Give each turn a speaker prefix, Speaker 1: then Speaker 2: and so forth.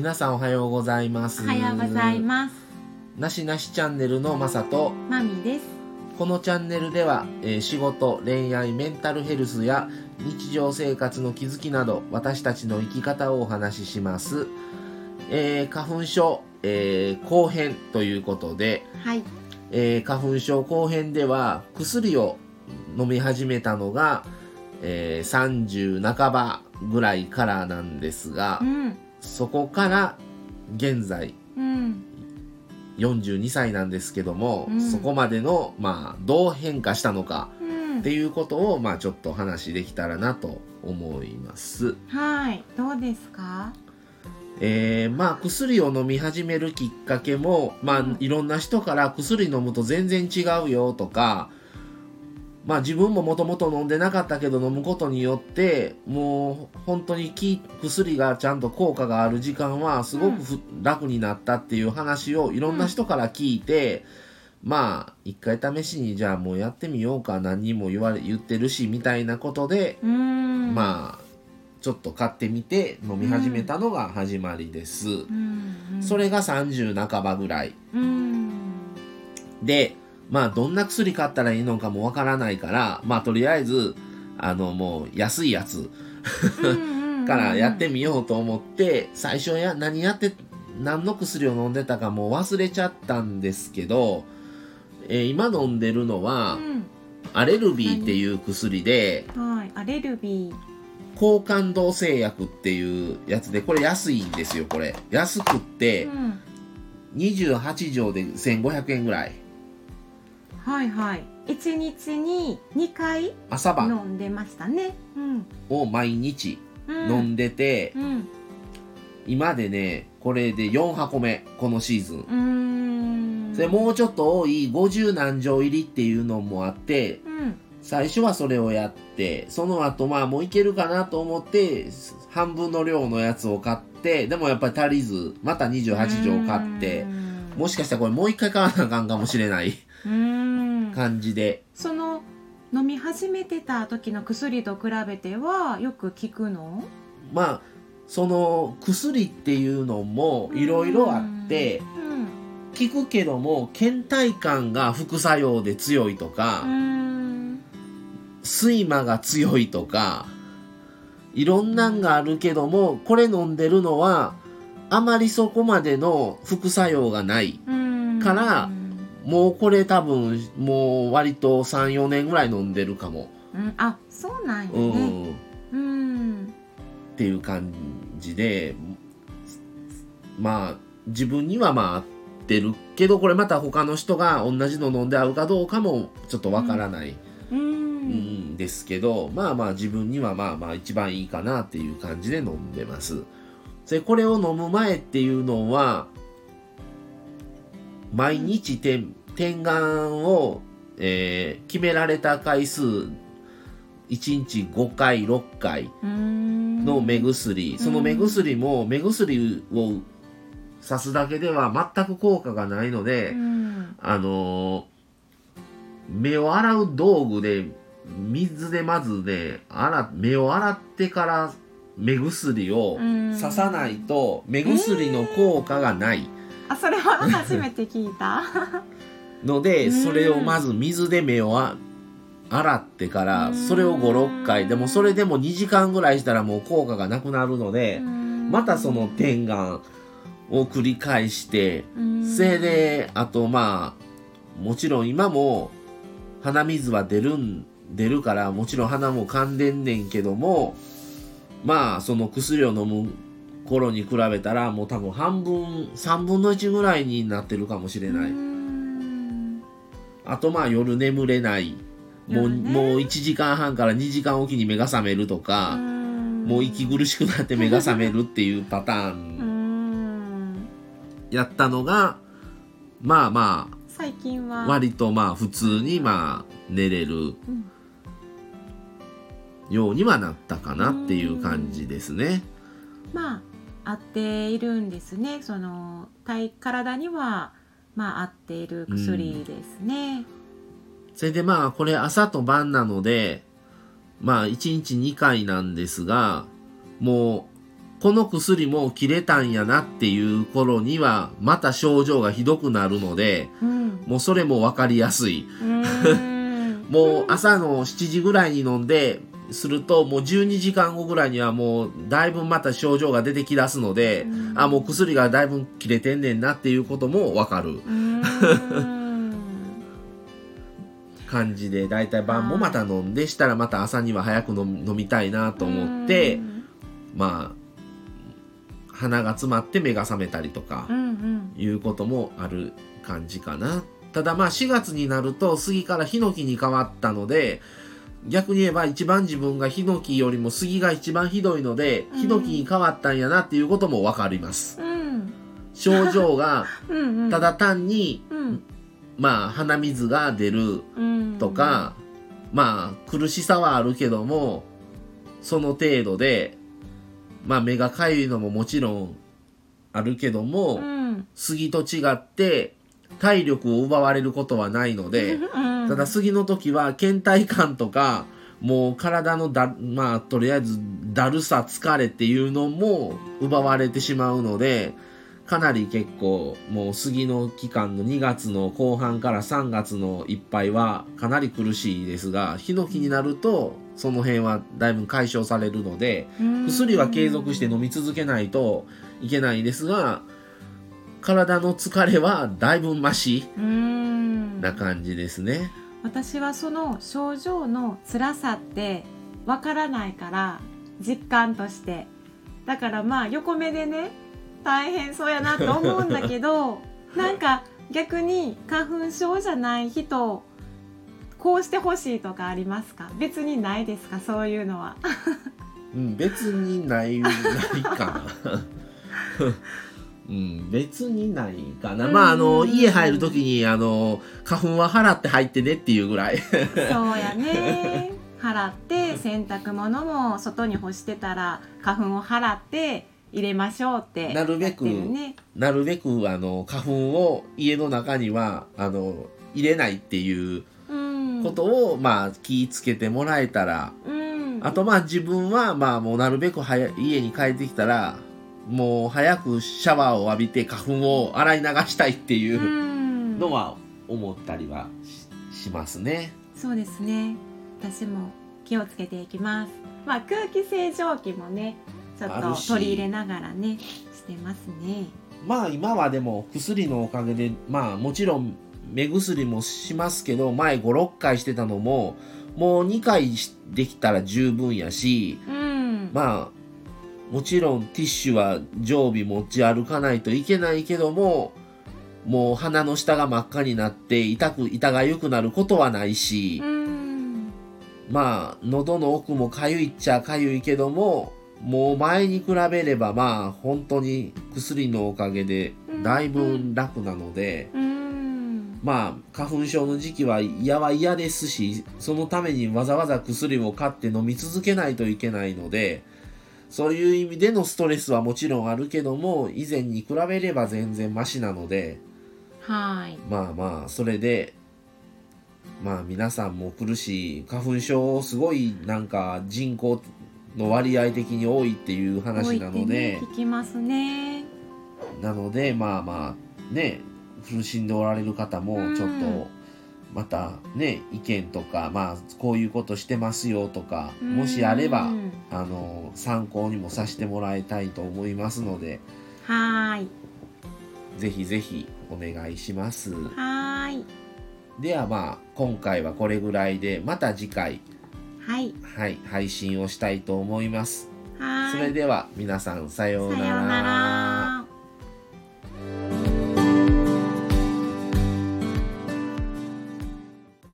Speaker 1: 皆さんおはようございます。
Speaker 2: おはようございます。
Speaker 1: なしなしチャンネルのまさと。
Speaker 2: マミです。
Speaker 1: このチャンネルでは、えー仕事恋愛メンタルヘルスや日常生活の気づきなど私たちの生き方をお話しします、えー花粉症、えー後編ということで、
Speaker 2: はい。
Speaker 1: えー花粉症後編では薬を飲み始めたのが、えー30半ばぐらいからなんですが。
Speaker 2: うん
Speaker 1: そこから現在
Speaker 2: うん。
Speaker 1: 42歳なんですけども、
Speaker 2: うん。
Speaker 1: そこまでの、まあ、どう変化したのか
Speaker 2: うん。
Speaker 1: っていうことを、まあ、ちょっと話できたらなと思います。
Speaker 2: はい。どうですか？
Speaker 1: えーまあ薬を飲み始めるきっかけも、まあ
Speaker 2: うん。
Speaker 1: いろんな人から薬飲むと全然違うよとか、まあ自分ももともと飲んでなかったけど飲むことによってもう本当にき薬がちゃんと効果がある時間はすごくふ、楽になったっていう話をいろんな人から聞いて、まあ一回試しにじゃあもうやってみようか何人も言われ言ってるしみたいなことで
Speaker 2: うん
Speaker 1: まあちょっと買ってみて飲み始めたのが始まりです。
Speaker 2: うんうん
Speaker 1: それが30半ばぐらい。
Speaker 2: うん
Speaker 1: で、まあどんな薬買ったらいいのかもわからないから、まあとりあえず、あのもう安いやつ。
Speaker 2: うん
Speaker 1: からやってみようと思って、最初や何やって、何の薬を飲んでたかもう忘れちゃったんですけど、えー今飲んでるのは、アレルビーっていう薬で、
Speaker 2: うんはい。アレルギー。
Speaker 1: 高感動製薬っていうやつで、これ安いんですよ、これ。安くって、
Speaker 2: うん。
Speaker 1: 28錠で1500円ぐらい。
Speaker 2: はいはい。一日に二回
Speaker 1: 朝晩。
Speaker 2: 飲んでましたね。うん。
Speaker 1: を毎日
Speaker 2: うん
Speaker 1: 飲んでて、
Speaker 2: うん。
Speaker 1: 今でね、これで4箱目、このシーズン。
Speaker 2: うん。
Speaker 1: でもうちょっと多い50何錠入りっていうのもあって、
Speaker 2: うん。
Speaker 1: 最初はそれをやって、その後まあもういけるかなと思って、半分の量のやつを買って、でもやっぱり足りず、また28錠買って、もしかしたらこれもう一回買わなあかんかもしれない。
Speaker 2: うん。
Speaker 1: 感じで。
Speaker 2: その飲み始めてた時の薬と比べてはよく効くの？
Speaker 1: まあ、その薬っていうのもいろいろあって、
Speaker 2: うん。
Speaker 1: 効くけども倦怠感が副作用で強いとか、
Speaker 2: うん。
Speaker 1: 睡魔が強いとかいろんなんがあるけどもこれ飲んでるのはあまりそこまでの副作用がない
Speaker 2: うん。
Speaker 1: からもうこれ多分もう割と34年ぐらい飲んでるかも、
Speaker 2: うん。あそうなんよ
Speaker 1: うん
Speaker 2: ねうん。
Speaker 1: っていう感じでまあ自分にはまあ合ってるけどこれまた他の人が同じの飲んで合うかどうかもちょっとわからない、
Speaker 2: う
Speaker 1: うんんですけどまあまあ自分にはまあまあ一番いいかなっていう感じで飲んでますでこれを飲む前っていうのは毎日点点眼を、えー決められた回数1日5回6回
Speaker 2: うん。
Speaker 1: の目薬、その目薬も目薬をさすだけでは全く効果がないので、
Speaker 2: うん。
Speaker 1: あのー目を洗う道具で水でまずね洗目を洗ってから目薬を
Speaker 2: うん。
Speaker 1: 刺さないと目薬の効果がない。
Speaker 2: あそれは初めて聞いた。
Speaker 1: ので、
Speaker 2: うん。
Speaker 1: それをまず水で目をあ洗ってから
Speaker 2: うん。
Speaker 1: それを56回。でもそれでも2時間ぐらいしたらもう効果がなくなるので、またその点眼を繰り返して、それで、あとまあ、もちろん今も鼻水は出るん、出るから、もちろん鼻も噛んでんねんけども、まあ、その薬を飲む頃に比べたら、もう多分半分、3分の1ぐらいになってるかもしれない。
Speaker 2: うん
Speaker 1: あとまあ夜眠れない。もう、もう1時間半から2時間おきに目が覚めるとか、もう息苦しくなって目が覚めるっていうパター
Speaker 2: う
Speaker 1: ン
Speaker 2: ん。
Speaker 1: やったのが、まあまあ、
Speaker 2: 最近は。
Speaker 1: 割とまあ普通にまあ寝れる。
Speaker 2: うん
Speaker 1: ようにはなったかなっていう感じですね。
Speaker 2: まあ合っているんですねその体体にはまあ合っている薬ですね、
Speaker 1: それでまあこれ朝と晩なのでまあ1日2回なんですがもうこの薬も切れたんやなっていう頃にはまた症状がひどくなるので、うん、もうそれも分かりやすい。もう朝の7時ぐらいに飲んでするともう12時間後ぐらいにはもうだいぶまた症状が出てきだすので、うん、あもう薬がだいぶ切れてんねんなっていうことも分かる。感じでだいたい晩もまた飲んでしたらまた朝には早く飲みたいなと思ってまあ鼻が詰まって目が覚めたりとかいうこともある感じかな。ただまあ4月になると杉からヒノキに変わったので逆に言えば一番自分がヒノキよりも杉が一番ひどいので、ヒノキに変わったんやなっていうことも分かります。うん、症状が ただ単に、うん、まあ鼻水が出るとか、うん、まあ苦しさはあるけどもその程度でまあ目がかゆいのももちろんあるけども、杉と違って体力を奪われることはないので、ただ杉の時は倦怠感とかもう体のだまあとりあえずだるさ疲れっていうのも奪われてしまうのでかなり結構もう杉の期間の2月の後半から3月のいっぱいはかなり苦しいですがヒノキになるとその辺はだいぶ解消されるので薬は継続して飲み続けないといけないですが体の疲れはだいぶマシな感じですね。
Speaker 2: 私はその症状の辛さってわからないから実感として。だからまあ横目でね大変そうやなと思うんだけど なんか逆に花粉症じゃない人こうしてほしいとかありますか？別にないですか？そういうのは。
Speaker 1: うん別にないないかな うん、別にないかな。まあ、あの、家入るときに、あの、花粉は払って入ってねっていうぐらい。そう
Speaker 2: やね。払って、洗濯物も外に干してたら、花粉を払って入れましょうって、
Speaker 1: なるべく、なるべく、あの、花粉を家の中には、あの、入れないっていうことを、まあ、気ぃつけてもらえたら、うん、あと、まあ、自分は、まあ、もうなるべく早家に帰ってきたら、もう早くシャワーを浴びて花粉を洗い流したいっていうのは思ったりはしますね。
Speaker 2: そうですね。私も気をつけていきます。まあ空気清浄機もね、ちょっと取り入れながらね、してますね。
Speaker 1: まあ今はでも薬のおかげで、まあもちろん目薬もしますけど、前5、6回してたのも、もう2回できたら十分やし、うん、まあもちろんティッシュは常備持ち歩かないといけないけども、もう鼻の下が真っ赤になって痛く、痛がゆくなることはないし、まあ、喉の奥もかゆいっちゃかゆいけども、もう前に比べればまあ本当に薬のおかげでだいぶ楽なので、まあ花粉症の時期は嫌は嫌ですし、そのためにわざわざ薬を買って飲み続けないといけないので、そういう意味でのストレスはもちろんあるけども、以前に比べれば全然マシなので、
Speaker 2: はい。
Speaker 1: まあまあ、それで、まあ皆さんも苦しい、花粉症すごいなんか人口の割合的に多いっていう話なので、
Speaker 2: 聞きますね。
Speaker 1: なので、まあまあ、ね、苦しんでおられる方もちょっと、またね意見とかまあこういうことしてますよとかもしあればあの参考にもさせてもらいたいと思いますので
Speaker 2: はい。
Speaker 1: ぜひぜひお願いします。
Speaker 2: はい。
Speaker 1: ではまあ今回はこれぐらいでまた次回
Speaker 2: はい、
Speaker 1: はい、配信をしたいと思います。それでは皆さんさようなら